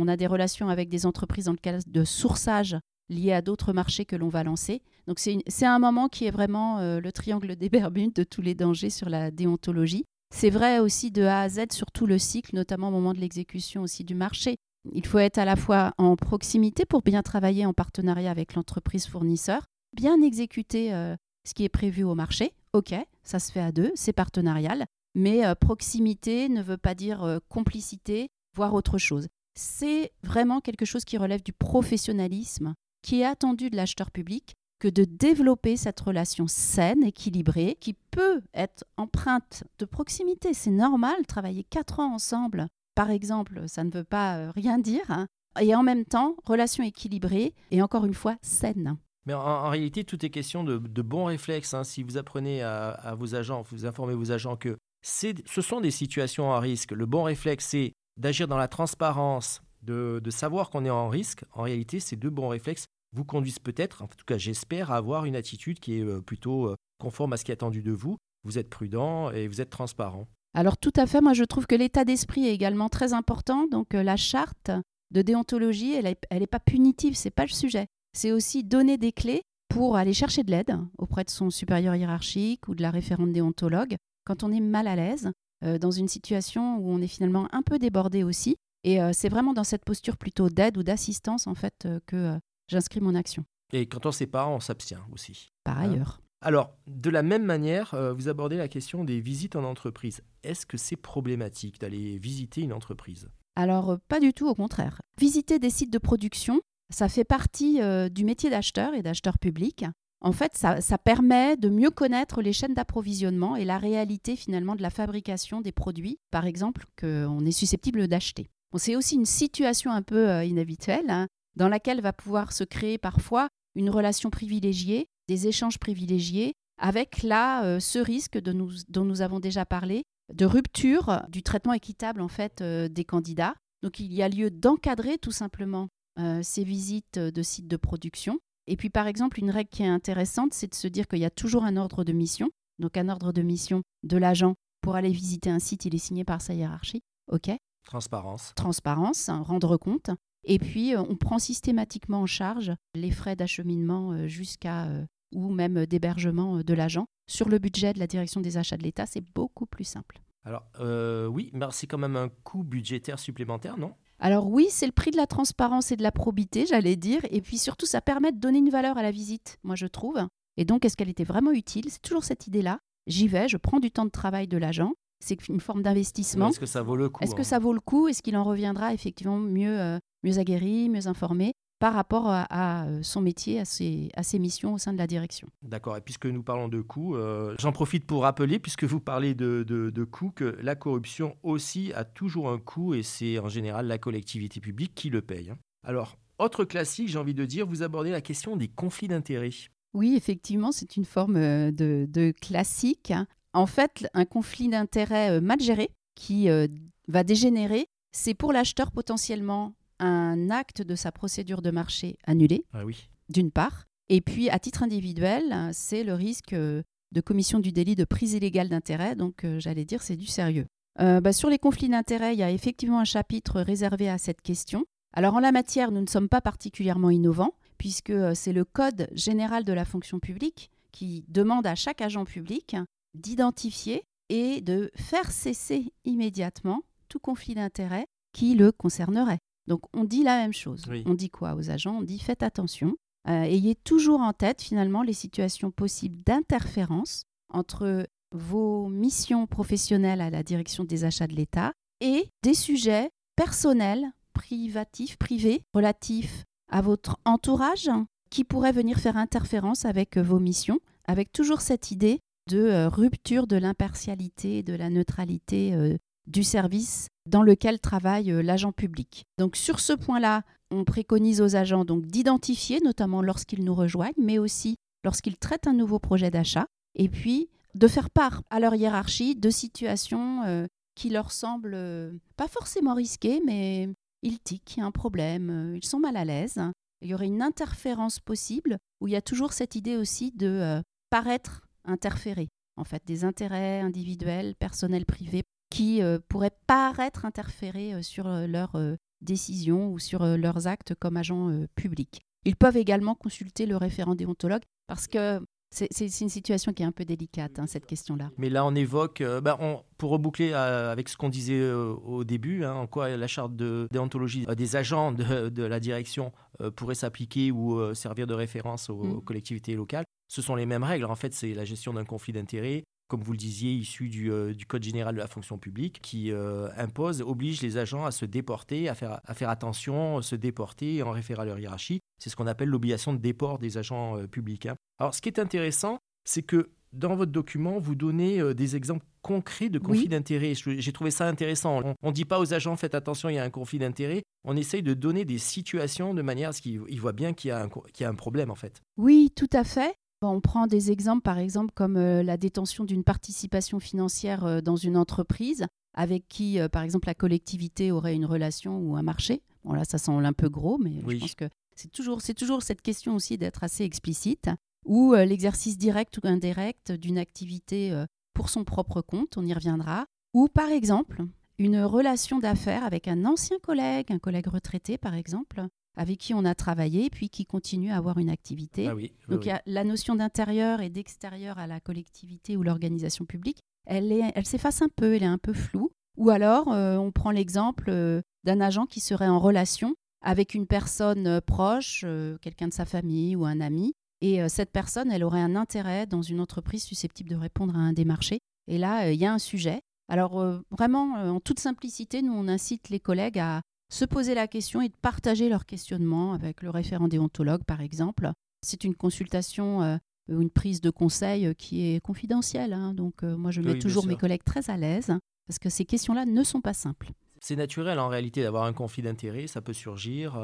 a des relations avec des entreprises dans le cadre de sourçage lié à d'autres marchés que l'on va lancer. Donc c'est un moment qui est vraiment euh, le triangle des Bermudes de tous les dangers sur la déontologie. C'est vrai aussi de A à Z sur tout le cycle, notamment au moment de l'exécution aussi du marché. Il faut être à la fois en proximité pour bien travailler en partenariat avec l'entreprise fournisseur, bien exécuter euh, ce qui est prévu au marché. Ok, ça se fait à deux, c'est partenarial, mais euh, proximité ne veut pas dire euh, complicité, voire autre chose. C'est vraiment quelque chose qui relève du professionnalisme qui est attendu de l'acheteur public que de développer cette relation saine, équilibrée, qui peut être empreinte de proximité. C'est normal, travailler quatre ans ensemble, par exemple, ça ne veut pas euh, rien dire. hein. Et en même temps, relation équilibrée et encore une fois saine. Mais en, réalité, tout est question de, bons réflexes. hein. Si vous apprenez à, vos agents, vous informez vos agents que ce sont des situations à risque, le bon réflexe, c'est d'agir dans la transparence, de, de savoir qu'on est en risque. En réalité, ces deux bons réflexes vous conduisent peut-être, en tout cas j'espère, à avoir une attitude qui est euh, plutôt euh, conforme à ce qui est attendu de vous. Vous êtes prudent et vous êtes transparent. Alors tout à fait, moi je trouve que l'état d'esprit est également très important. Donc euh, la charte de déontologie, elle n'est elle est pas punitive, c'est pas le sujet. C'est aussi donner des clés pour aller chercher de l'aide auprès de son supérieur hiérarchique ou de la référente déontologue quand on est mal à l'aise euh, dans une situation où on est finalement un peu débordé aussi. Et euh, c'est vraiment dans cette posture plutôt d'aide ou d'assistance en fait euh, que j'inscris mon action. Et quand on sépare, on s'abstient aussi. Par Hein? ailleurs. Alors, de la même manière, euh, vous abordez la question des visites en entreprise. Est-ce que c'est problématique d'aller visiter une entreprise? Alors, euh, pas du tout, au contraire. Visiter des sites de production, ça fait partie euh, du métier d'acheteur et d'acheteur public. En fait, ça, permet de mieux connaître les chaînes d'approvisionnement et la réalité finalement de la fabrication des produits, par exemple, qu'on est susceptible d'acheter. C'est aussi une situation un peu inhabituelle, hein, dans laquelle va pouvoir se créer parfois une relation privilégiée, des échanges privilégiés, avec là euh, ce risque de nous- dont nous avons déjà parlé, de rupture du traitement équitable en fait euh, des candidats. Donc il y a lieu d'encadrer tout simplement euh, ces visites de sites de production. Et puis par exemple, une règle qui est intéressante, c'est de se dire qu'il y a toujours un ordre de mission. Donc un ordre de mission de l'agent pour aller visiter un site, il est signé par sa hiérarchie. OK? Transparence. Transparence, hein, rendre compte. Et puis euh, on prend systématiquement en charge les frais d'acheminement euh, jusqu'à euh, ou même d'hébergement de l'agent sur le budget de la direction des achats de l'État. C'est beaucoup plus simple. Alors, euh, oui, mais c'est quand même un coût budgétaire supplémentaire, non? Alors oui, c'est le prix de la transparence et de la probité, j'allais dire. Et puis surtout, ça permet de donner une valeur à la visite, moi je trouve. Et donc, est-ce qu'elle était vraiment utile? C'est toujours cette idée-là. J'y vais, je prends du temps de travail de l'agent. C'est une forme d'investissement. Est-ce que ça vaut le coup Est-ce que hein ça vaut le coup? Est-ce qu'il en reviendra effectivement mieux, euh, mieux aguerri, mieux informé par rapport à, à, euh, son métier, à ses, à ses missions au sein de la direction? D'accord. Et puisque nous parlons de coûts, euh, j'en profite pour rappeler, puisque vous parlez de, de, de coûts, que la corruption aussi a toujours un coût et c'est en général la collectivité publique qui le paye. hein. Alors, autre classique, j'ai envie de dire, vous abordez la question des conflits d'intérêts. Oui, effectivement, c'est une forme de, classique. En fait, un conflit d'intérêts euh, mal géré qui euh, va dégénérer, c'est pour l'acheteur potentiellement un acte de sa procédure de marché annulé, ah oui. d'une part. Et puis, à titre individuel, c'est le risque de commission du délit de prise illégale d'intérêt. Donc, j'allais dire, c'est du sérieux. Bah, sur les conflits d'intérêts, il y a effectivement un chapitre réservé à cette question. Alors, en la matière, nous ne sommes pas particulièrement innovants puisque euh, c'est le Code général de la fonction publique qui demande à chaque agent public d'identifier et de faire cesser immédiatement tout conflit d'intérêts qui le concernerait. Donc on dit la même chose. On dit quoi aux agents? On dit faites attention. Euh, ayez toujours en tête finalement les situations possibles d'interférence entre vos missions professionnelles à la direction des achats de l'État et des sujets personnels, privatifs, privés, relatifs à votre entourage qui pourrait venir faire interférence avec euh, vos missions, avec toujours cette idée de euh, rupture de l'impartialité, de la neutralité euh, du service dans lequel travaille l'agent public. Donc sur ce point-là, on préconise aux agents donc d'identifier, notamment lorsqu'ils nous rejoignent, mais aussi lorsqu'ils traitent un nouveau projet d'achat, et puis de faire part à leur hiérarchie de situations qui leur semblent pas forcément risquées, mais ils tiquent, il y a un problème, euh, ils sont mal à l'aise. Il y aurait une interférence possible où il y a toujours cette idée aussi de euh, paraître interférer, en fait, des intérêts individuels, personnels, privés, qui euh, pourraient paraître interférer sur leurs décisions ou sur leurs actes comme agents publics. Ils peuvent également consulter le référent déontologue parce que c'est une situation qui est un peu délicate, hein, cette question-là. Mais là, on évoque, euh, bah, pour reboucler euh, avec ce qu'on disait euh, au début, hein, en quoi la charte de déontologie des agents de, la direction pourrait s'appliquer ou servir de référence aux, mm. aux, collectivités locales, ce sont les mêmes règles. En fait, c'est la gestion d'un conflit d'intérêts, comme vous le disiez, issu du, euh, Code général de la fonction publique, qui euh, impose, oblige les agents à se déporter, à faire, à faire attention, se déporter en référant à leur hiérarchie. C'est ce qu'on appelle l'obligation de déport des agents euh, publics. Hein. Alors, ce qui est intéressant, c'est que dans votre document, vous donnez des exemples concrets de conflits d'intérêts. J'ai trouvé ça intéressant. On ne dit pas aux agents faites attention, il y a un conflit d'intérêts. On essaye de donner des situations de manière à ce qu'ils voient bien qu'il y, y, a un problème en fait. Oui, tout à fait. On prend des exemples, par exemple, comme euh, la détention d'une participation financière euh, dans une entreprise avec qui, euh, par exemple, la collectivité aurait une relation ou un marché. Bon, là, ça semble un peu gros, mais je pense que c'est toujours, c'est toujours cette question aussi d'être assez explicite. Ou l'exercice direct ou indirect d'une activité pour son propre compte, on y reviendra. Ou, par exemple, une relation d'affaires avec un ancien collègue, un collègue retraité, par exemple, avec qui on a travaillé, puis qui continue à avoir une activité. Ah Donc il y a la notion d'intérieur et d'extérieur à la collectivité ou l'organisation publique, elle, est, elle s'efface un peu, elle est un peu floue. Ou alors, euh, on prend l'exemple euh, d'un agent qui serait en relation avec une personne euh, proche, quelqu'un de sa famille ou un ami, et cette personne, elle aurait un intérêt dans une entreprise susceptible de répondre à un des marchés. Et là, il y a un sujet. Alors vraiment, en toute simplicité, nous, on incite les collègues à, se poser la question et de partager leurs questionnements avec le référent déontologue, par exemple. C'est une consultation euh, ou une prise de conseil euh, qui est confidentielle. Hein. donc, euh, moi, je mets toujours mes collègues très à l'aise parce que ces questions-là ne sont pas simples. C'est naturel en réalité d'avoir un conflit d'intérêts, ça peut surgir.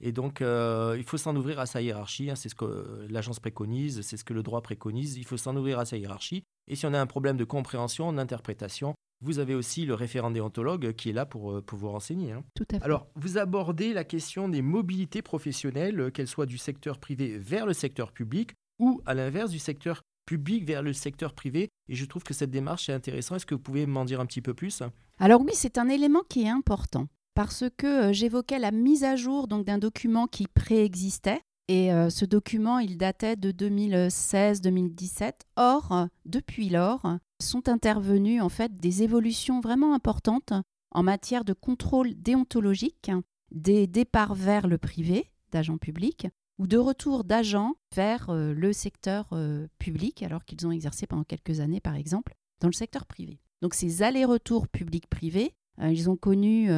Et donc, il faut s'en ouvrir à sa hiérarchie. Hein. c'est ce que l'agence préconise, c'est ce que le droit préconise. Il faut s'en ouvrir à sa hiérarchie. Et si on a un problème de compréhension, d'interprétation, vous avez aussi le référent déontologue qui est là pour, euh, pour vous renseigner. Hein. Tout à fait. Alors, vous abordez la question des mobilités professionnelles, euh, qu'elles soient du secteur privé vers le secteur public ou à l'inverse du secteur public vers le secteur privé. Et je trouve que cette démarche est intéressante. Est-ce que vous pouvez m'en dire un petit peu plus? Alors oui, c'est un élément qui est important parce que euh, j'évoquais la mise à jour donc d'un document qui préexistait. Et ce document, il datait de 2016-2017. Or, depuis lors, sont intervenues en fait des évolutions vraiment importantes en matière de contrôle déontologique des départs vers le privé d'agents publics ou de retour d'agents vers euh, le secteur euh, public alors qu'ils ont exercé pendant quelques années par exemple dans le secteur privé. Donc ces allers-retours public-privé, euh, ils ont connu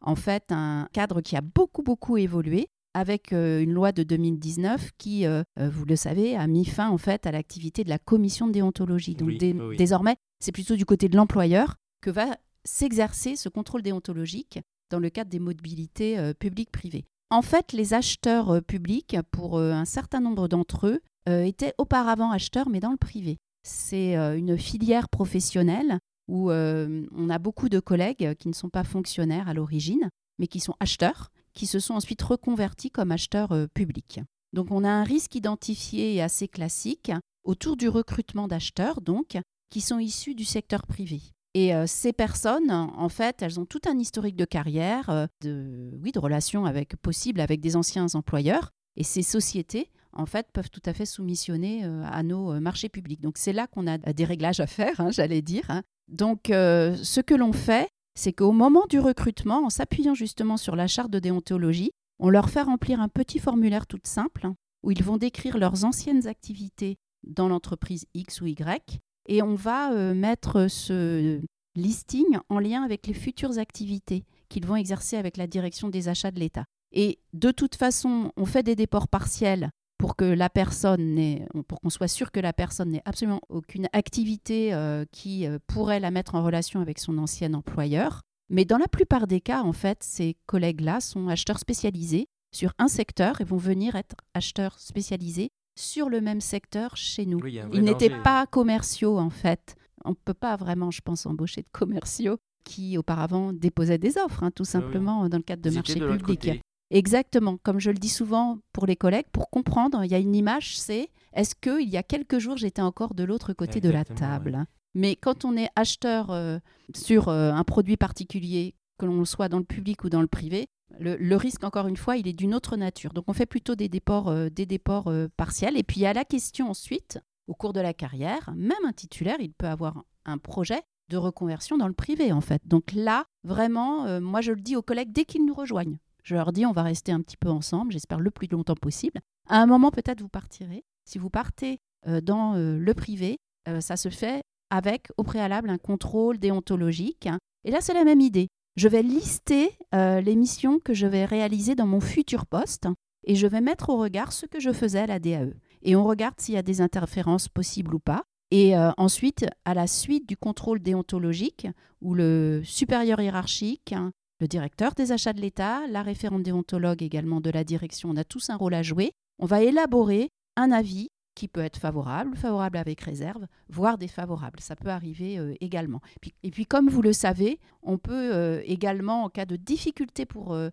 en fait un cadre qui a beaucoup beaucoup évolué avec euh, une loi de 2019 qui, euh, euh, vous le savez, a mis fin en fait à l'activité de la commission de déontologie. Donc désormais, c'est plutôt du côté de l'employeur que va s'exercer ce contrôle déontologique dans le cadre des mobilités publiques-privées. En fait, les acheteurs euh, publics, pour euh, un certain nombre d'entre eux, euh, étaient auparavant acheteurs, mais dans le privé. C'est une filière professionnelle où on a beaucoup de collègues qui ne sont pas fonctionnaires à l'origine, mais qui sont acheteurs, qui se sont ensuite reconvertis comme acheteurs publics. Donc on a un risque identifié et assez classique autour du recrutement d'acheteurs, donc, qui sont issus du secteur privé. Et euh, ces personnes, en fait, elles ont tout un historique de carrière, euh, de, oui, de relations avec, possibles avec des anciens employeurs. Et ces sociétés, en fait, peuvent tout à fait soumissionner euh, à nos marchés publics. Donc c'est là qu'on a des réglages à faire, hein, j'allais dire. Hein. Donc ce que l'on fait, c'est qu'au moment du recrutement, en s'appuyant justement sur la charte de déontologie, on leur fait remplir un petit formulaire tout simple hein, où ils vont décrire leurs anciennes activités dans l'entreprise X ou Y et on va euh, mettre ce listing en lien avec les futures activités qu'ils vont exercer avec la direction des achats de l'État. Et de toute façon, on fait des déports partiels pour que la personne pour qu'on soit sûr que la personne n'ait absolument aucune activité euh, qui euh, pourrait la mettre en relation avec son ancien employeur. Mais dans la plupart des cas, en fait, ces collègues-là sont acheteurs spécialisés sur un secteur et vont venir être acheteurs spécialisés sur le même secteur chez nous. Ils n'étaient pas commerciaux en fait. On ne peut pas vraiment, je pense, embaucher de commerciaux qui auparavant déposaient des offres, hein, tout simplement dans le cadre de marchés publics. Exactement, comme je le dis souvent pour les collègues, pour comprendre, il y a une image, c'est est-ce qu'il y a quelques jours j'étais encore de l'autre côté de la table? Mais quand on est acheteur euh, sur euh, un produit particulier, que l'on soit dans le public ou dans le privé, le, risque, encore une fois, il est d'une autre nature. Donc on fait plutôt des déports, euh, des déports partiels. Et puis il y a la question ensuite, au cours de la carrière, même un titulaire, il peut avoir un projet de reconversion dans le privé, en fait. Donc là, vraiment, moi je le dis aux collègues dès qu'ils nous rejoignent. Je leur dis, on va rester un petit peu ensemble, j'espère le plus longtemps possible. À un moment, peut-être, vous partirez. Si vous partez dans le privé, ça se fait avec, au préalable, un contrôle déontologique. Et là, c'est la même idée je vais lister euh, les missions que je vais réaliser dans mon futur poste et je vais mettre au regard ce que je faisais à la DAE. Et on regarde s'il y a des interférences possibles ou pas. Et euh, ensuite, à la suite du contrôle déontologique, où le supérieur hiérarchique, le directeur des achats de l'État, la référente déontologue également de la direction, on a tous un rôle à jouer, on va élaborer un avis qui peut être favorable, favorable avec réserve, voire défavorable. Ça peut arriver euh, également. Et puis, comme vous le savez, on peut euh, également, en cas de difficulté pour euh,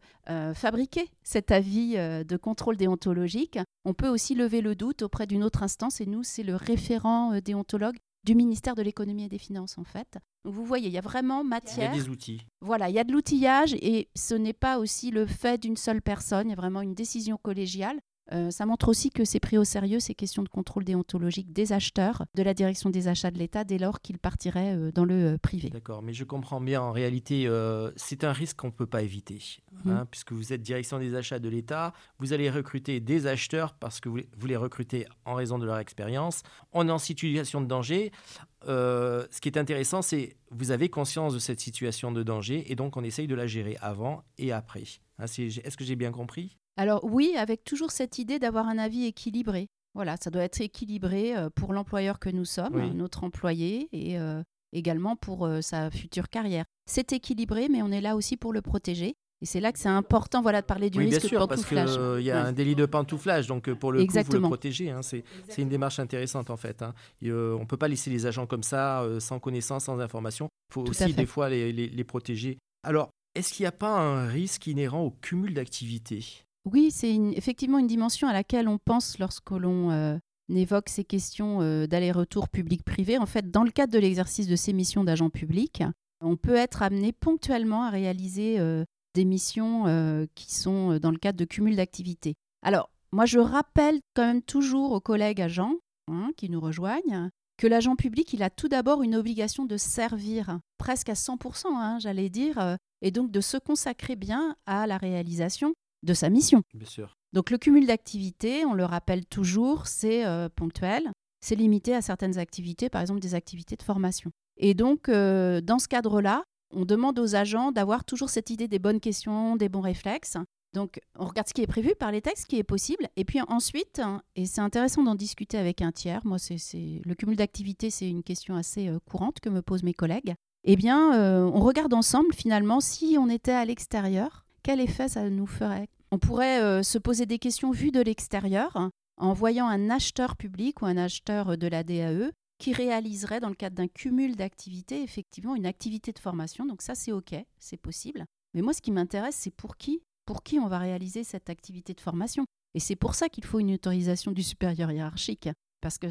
fabriquer cet avis de contrôle déontologique, on peut aussi lever le doute auprès d'une autre instance. Et nous, c'est le référent déontologue du ministère de l'économie et des finances en fait. Donc vous voyez, il y a vraiment matière. Il y a des outils. Voilà, il y a de l'outillage et ce n'est pas aussi le fait d'une seule personne, il y a vraiment une décision collégiale. Euh, ça montre aussi que c'est pris au sérieux ces questions de contrôle déontologique des acheteurs de la direction des achats de l'État dès lors qu'ils partiraient euh, dans le euh, privé. D'accord, mais je comprends bien, en réalité, c'est un risque qu'on ne peut pas éviter, mmh. hein, puisque vous êtes direction des achats de l'État, vous allez recruter des acheteurs parce que vous, vous les recrutez en raison de leur expérience. On est en situation de danger. ce qui est intéressant, c'est vous avez conscience de cette situation de danger et donc on essaye de la gérer avant et après. Hein, est-ce que j'ai bien compris? Alors oui, avec toujours cette idée d'avoir un avis équilibré. Voilà, ça doit être équilibré euh, pour l'employeur que nous sommes, notre employé, et euh, également pour euh, sa future carrière. C'est équilibré, mais on est là aussi pour le protéger. Et c'est là que c'est important voilà, de parler du oui, risque bien sûr, de pantouflage. Parce qu'il y a un délit de pantouflage, donc pour le coup, vous le protéger. Hein, c'est une démarche intéressante en fait. Hein. on ne peut pas laisser les agents comme ça, sans connaissance, sans information. Il faut aussi des fois les, les protéger. Alors, est-ce qu'il n'y a pas un risque inhérent au cumul d'activités? Oui, c'est effectivement une dimension à laquelle on pense lorsque l'on euh, évoque ces questions euh, d'aller-retour public-privé. En fait, dans le cadre de l'exercice de ces missions d'agent public, on peut être amené ponctuellement à réaliser euh, des missions qui sont dans le cadre de cumul d'activités. Alors, moi, je rappelle quand même toujours aux collègues agents hein, qui nous rejoignent que l'agent public, il a tout d'abord une obligation de servir presque à 100%, hein, j'allais dire, et donc de se consacrer bien à la réalisation de sa mission. Bien sûr. Donc le cumul d'activités, on le rappelle toujours, c'est euh, ponctuel, c'est limité à certaines activités, par exemple des activités de formation. Et donc euh, dans ce cadre-là, on demande aux agents d'avoir toujours cette idée des bonnes questions, des bons réflexes. Donc on regarde ce qui est prévu par les textes, ce qui est possible, et puis ensuite, et c'est intéressant d'en discuter avec un tiers, moi c'est le cumul d'activités, c'est une question assez euh, courante que me posent mes collègues. Eh bien, on regarde ensemble finalement si on était à l'extérieur, quel effet ça nous ferait? On pourrait euh, se poser des questions vues de l'extérieur hein, en voyant un acheteur public ou un acheteur de la DAE qui réaliserait dans le cadre d'un cumul d'activités effectivement une activité de formation. Donc ça c'est OK, c'est possible. Mais moi ce qui m'intéresse c'est pour qui? Pour qui on va réaliser cette activité de formation? Et c'est pour ça qu'il faut une autorisation du supérieur hiérarchique parce que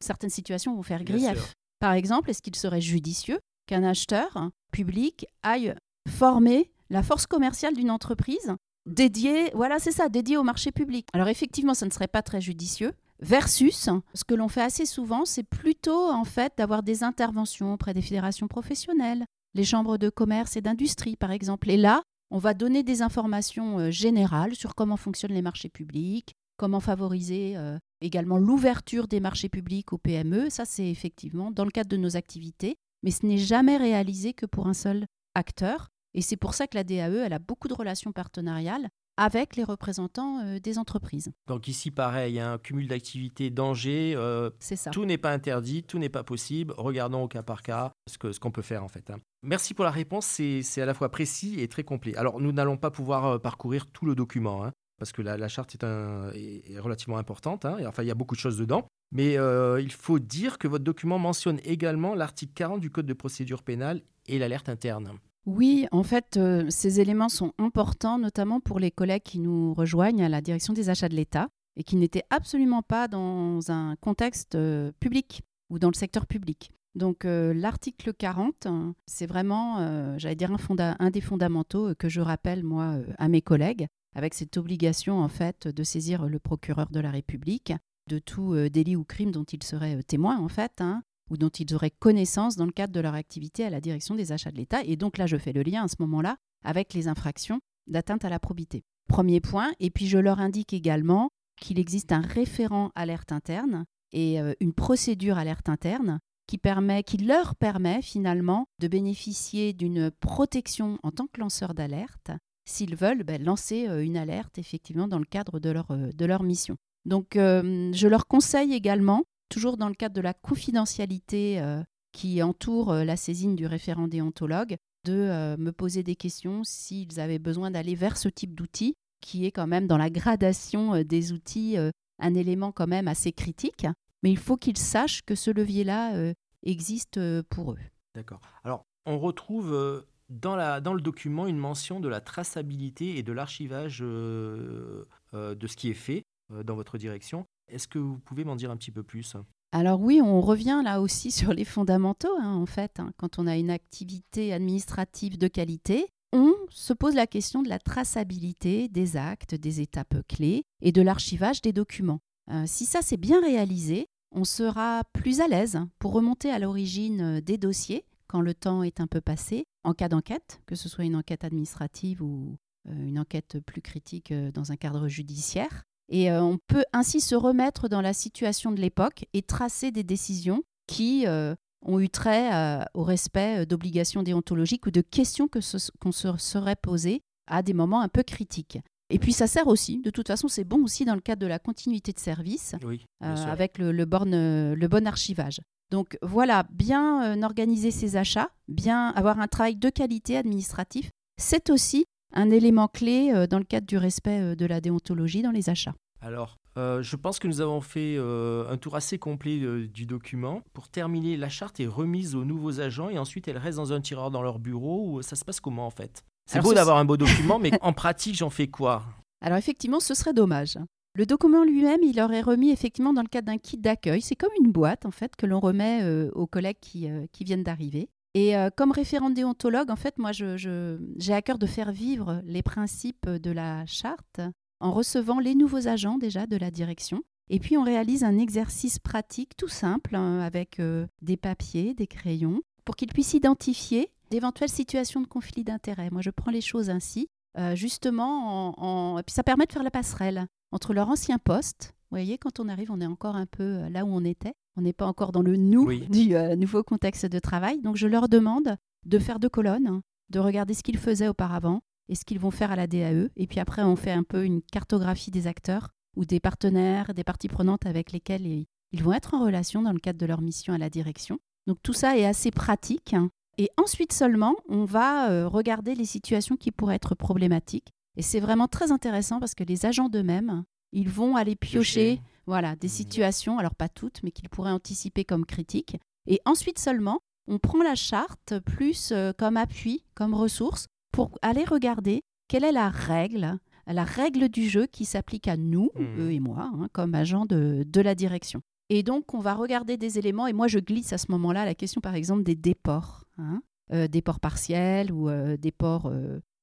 certaines situations vont faire grief. Par exemple, est-ce qu'il serait judicieux qu'un acheteur public aille former la force commerciale d'une entreprise dédiée, voilà, c'est ça, dédiée au marché public. Alors effectivement, ça ne serait pas très judicieux. Versus, ce que l'on fait assez souvent, c'est plutôt en fait d'avoir des interventions auprès des fédérations professionnelles, les chambres de commerce et d'industrie par exemple. Et là, on va donner des informations euh, générales sur comment fonctionnent les marchés publics, comment favoriser euh, également l'ouverture des marchés publics aux PME. Ça, c'est effectivement dans le cadre de nos activités, mais ce n'est jamais réalisé que pour un seul acteur. Et c'est pour ça que la DAE, elle a beaucoup de relations partenariales avec les représentants euh, des entreprises. Donc ici, pareil, il y a un cumul d'activités, dangers. Euh, c'est ça. Tout n'est pas interdit, tout n'est pas possible. Regardons au cas par cas ce qu'on ce qu'on peut faire en fait. Hein. Merci pour la réponse, c'est à la fois précis et très complet. Alors nous n'allons pas pouvoir euh, parcourir tout le document, hein, parce que la, charte est, un, est, relativement importante, hein, et, enfin il y a beaucoup de choses dedans. Mais il faut dire que votre document mentionne également l'article 40 du Code de procédure pénale et l'alerte interne. Oui, en fait, euh, ces éléments sont importants, notamment pour les collègues qui nous rejoignent à la direction des achats de l'État et qui n'étaient absolument pas dans un contexte euh, public ou dans le secteur public. Donc euh, l'article 40, c'est vraiment, j'allais dire, un, un, des fondamentaux que je rappelle, moi, à mes collègues, avec cette obligation, en fait, de saisir le procureur de la République de tout délit ou crime dont il serait témoin, en fait, hein, ou dont ils auraient connaissance dans le cadre de leur activité à la direction des achats de l'État. Et donc là, je fais le lien à ce moment-là avec les infractions d'atteinte à la probité. Premier point. Et puis je leur indique également qu'il existe un référent alerte interne et euh, une procédure alerte interne qui, permet, qui leur permet finalement de bénéficier d'une protection en tant que lanceur d'alerte s'ils veulent ben, lancer euh, une alerte effectivement dans le cadre de leur, euh, de leur mission. Donc je leur conseille également toujours dans le cadre de la confidentialité euh, qui entoure euh, la saisine du référent déontologue, de euh, me poser des questions s'ils avaient besoin d'aller vers ce type d'outil, qui est quand même dans la gradation des outils un élément quand même assez critique. Mais il faut qu'ils sachent que ce levier-là existe pour eux. D'accord. Alors, on retrouve dans, le document une mention de la traçabilité et de l'archivage de ce qui est fait dans votre direction. Est-ce que vous pouvez m'en dire un petit peu plus? Alors oui, on revient là aussi sur les fondamentaux, hein, en fait. Hein. Quand on a une activité administrative de qualité, on se pose la question de la traçabilité des actes, des étapes clés et de l'archivage des documents. Euh, si ça c'est bien réalisé, on sera plus à l'aise pour remonter à l'origine des dossiers quand le temps est un peu passé, en cas d'enquête, que ce soit une enquête administrative ou euh, une enquête plus critique euh, dans un cadre judiciaire. Et euh, on peut ainsi se remettre dans la situation de l'époque et tracer des décisions qui euh, ont eu trait euh, au respect d'obligations déontologiques ou de questions qu'on se serait posées à des moments un peu critiques. Et puis ça sert aussi, de toute façon c'est bon aussi dans le cadre de la continuité de service, avec le, le bon archivage. Donc voilà, bien organiser ses achats, bien avoir un travail de qualité administratif, c'est aussi un élément clé euh, dans le cadre du respect euh, de la déontologie dans les achats. Alors, euh, je pense que nous avons fait un tour assez complet du document. Pour terminer, la charte est remise aux nouveaux agents et ensuite elle reste dans un tiroir dans leur bureau ou ça se passe comment en fait? C'est beau d'avoir un beau document, mais en pratique, j'en fais quoi? Alors effectivement, ce serait dommage. Le document lui-même, il leur est remis effectivement dans le cadre d'un kit d'accueil. C'est comme une boîte en fait que l'on remet aux collègues qui, qui viennent d'arriver. Et euh, comme référente déontologue, en fait, moi, j'ai à cœur de faire vivre les principes de la charte en recevant les nouveaux agents déjà de la direction. Et puis, on réalise un exercice pratique tout simple hein, avec euh, des papiers, des crayons, pour qu'ils puissent identifier d'éventuelles situations de conflit d'intérêts. Moi, je prends les choses ainsi, euh, justement, en, et puis ça permet de faire la passerelle entre leur ancien poste. Vous voyez, quand on arrive, on est encore un peu là où on était, on n'est pas encore dans le nous du euh, nouveau contexte de travail. Donc je leur demande de faire deux colonnes, de regarder ce qu'ils faisaient auparavant et ce qu'ils vont faire à la DAE. Et puis après, on fait un peu une cartographie des acteurs ou des partenaires, des parties prenantes avec lesquelles ils vont être en relation dans le cadre de leur mission à la direction. Donc tout ça est assez pratique. Et ensuite seulement, on va euh, regarder les situations qui pourraient être problématiques Et c'est vraiment très intéressant parce que les agents d'eux-mêmes, ils vont aller piocher, voilà, des mmh. situations, alors pas toutes, mais qu'ils pourraient anticiper comme critiques. Et ensuite seulement, on prend la charte plus euh, comme appui, comme ressource, pour aller regarder quelle est la règle, la règle du jeu qui s'applique à nous, mmh. eux et moi, hein, comme agents de, la direction. Et donc, on va regarder des éléments, et moi, je glisse à ce moment-là la question, par exemple, des déports, hein, euh, déports partiels ou euh, déports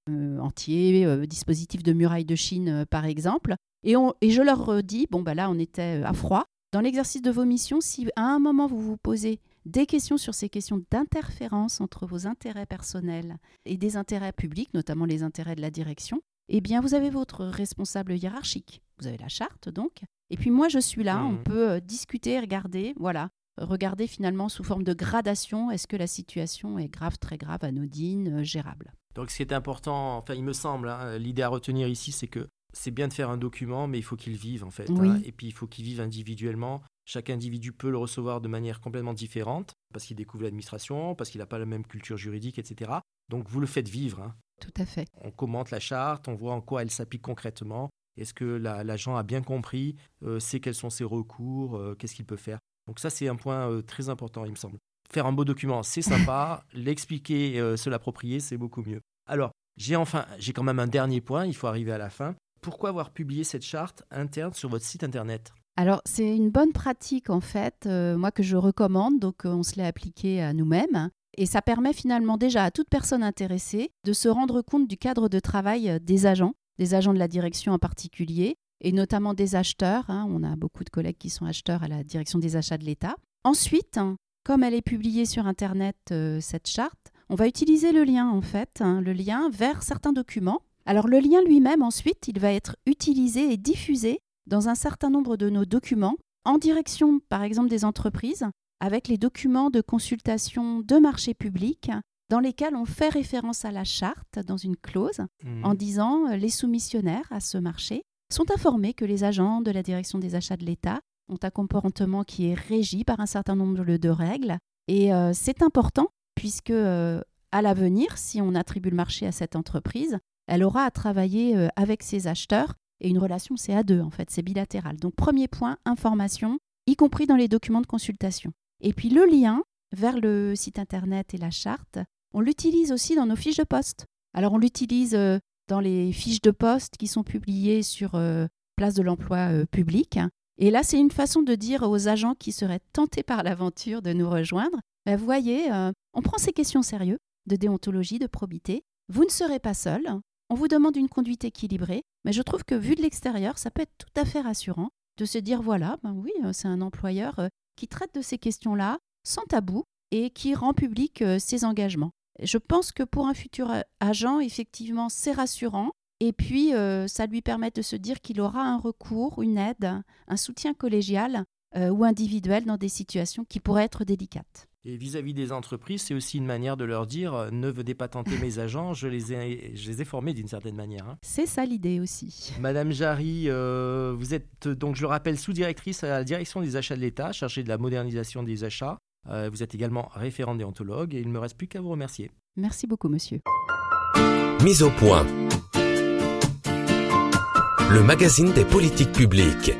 entiers, dispositifs de muraille de Chine, par exemple. Et, et je leur dis, bon, bah là, on était à froid. Dans l'exercice de vos missions, si à un moment vous vous posez des questions sur ces questions d'interférence entre vos intérêts personnels et des intérêts publics, notamment les intérêts de la direction, eh bien, vous avez votre responsable hiérarchique. Vous avez la charte, donc. Et puis moi, je suis là, on mmh. peut euh, discuter, regarder, voilà. Regarder finalement sous forme de gradation, est-ce que la situation est grave, très grave, anodine, euh, gérable. Donc ce qui est important, enfin il me semble, hein, l'idée à retenir ici, c'est que c'est bien de faire un document, mais il faut qu'il vive en fait. Hein. et puis il faut qu'il vive individuellement. Chaque individu peut le recevoir de manière complètement différente, parce qu'il découvre l'administration, parce qu'il n'a pas la même culture juridique, etc. Donc vous le faites vivre. Hein. Tout à fait. On commente la charte, on voit en quoi elle s'applique concrètement. Est-ce que l'agent a bien compris, euh, sait quels sont ses recours, euh, qu'est-ce qu'il peut faire? Donc ça, c'est un point euh, très important, il me semble. Faire un beau document, c'est sympa. L'expliquer, se l'approprier, c'est beaucoup mieux. Alors, j'ai enfin, j'ai quand même un dernier point, il faut arriver à la fin. Pourquoi avoir publié cette charte interne sur votre site internet alors, c'est une bonne pratique, en fait, euh, moi, que je recommande. Donc, euh, on se l'est appliqué à nous-mêmes. Et ça permet finalement déjà à toute personne intéressée de se rendre compte du cadre de travail euh, des agents, des agents de la direction en particulier, et notamment des acheteurs. Hein. On a beaucoup de collègues qui sont acheteurs à la direction des achats de l'État. Ensuite, hein, comme elle est publiée sur Internet, cette charte, on va utiliser le lien, en fait, hein, le lien vers certains documents. Alors, le lien lui-même, ensuite, il va être utilisé et diffusé dans un certain nombre de nos documents en direction, par exemple, des entreprises, avec les documents de consultation de marché public dans lesquels on fait référence à la charte dans une clause mmh. en disant euh, les soumissionnaires à ce marché sont informés que les agents de la direction des achats de l'État ont un comportement qui est régi par un certain nombre de règles. Et euh, c'est important puisque euh, à l'avenir, si on attribue le marché à cette entreprise, elle aura à travailler avec ses acheteurs et une relation, c'est à deux, en fait, c'est bilatéral. Donc, premier point, information, y compris dans les documents de consultation. Et puis, le lien vers le site internet et la charte, on l'utilise aussi dans nos fiches de poste. Alors, on l'utilise euh, dans les fiches de poste qui sont publiées sur euh, Place de l'emploi euh, public. Et là, c'est une façon de dire aux agents qui seraient tentés par l'aventure de nous rejoindre, bah, voyez, on prend ces questions sérieuses de déontologie, de probité. Vous ne serez pas seul. On vous demande une conduite équilibrée, mais je trouve que vu de l'extérieur, ça peut être tout à fait rassurant de se dire voilà, ben oui, euh, c'est un employeur euh, qui traite de ces questions-là sans tabou et qui rend public euh, ses engagements. Je pense que pour un futur agent, effectivement, c'est rassurant. Et puis, ça lui permet de se dire qu'il aura un recours, une aide, un soutien collégial ou individuel dans des situations qui pourraient être délicates. Et vis-à-vis des entreprises, c'est aussi une manière de leur dire euh, ne venez pas tenter mes agents, je les ai, je les ai formés d'une certaine manière. Hein. C'est ça l'idée aussi. Madame Jarry, euh, vous êtes donc, je le rappelle, sous-directrice à la direction des achats de l'État, chargée de la modernisation des achats. Euh, vous êtes également référente déontologue et il ne me reste plus qu'à vous remercier. Merci beaucoup, monsieur. Mise au point. Le magazine des politiques publiques.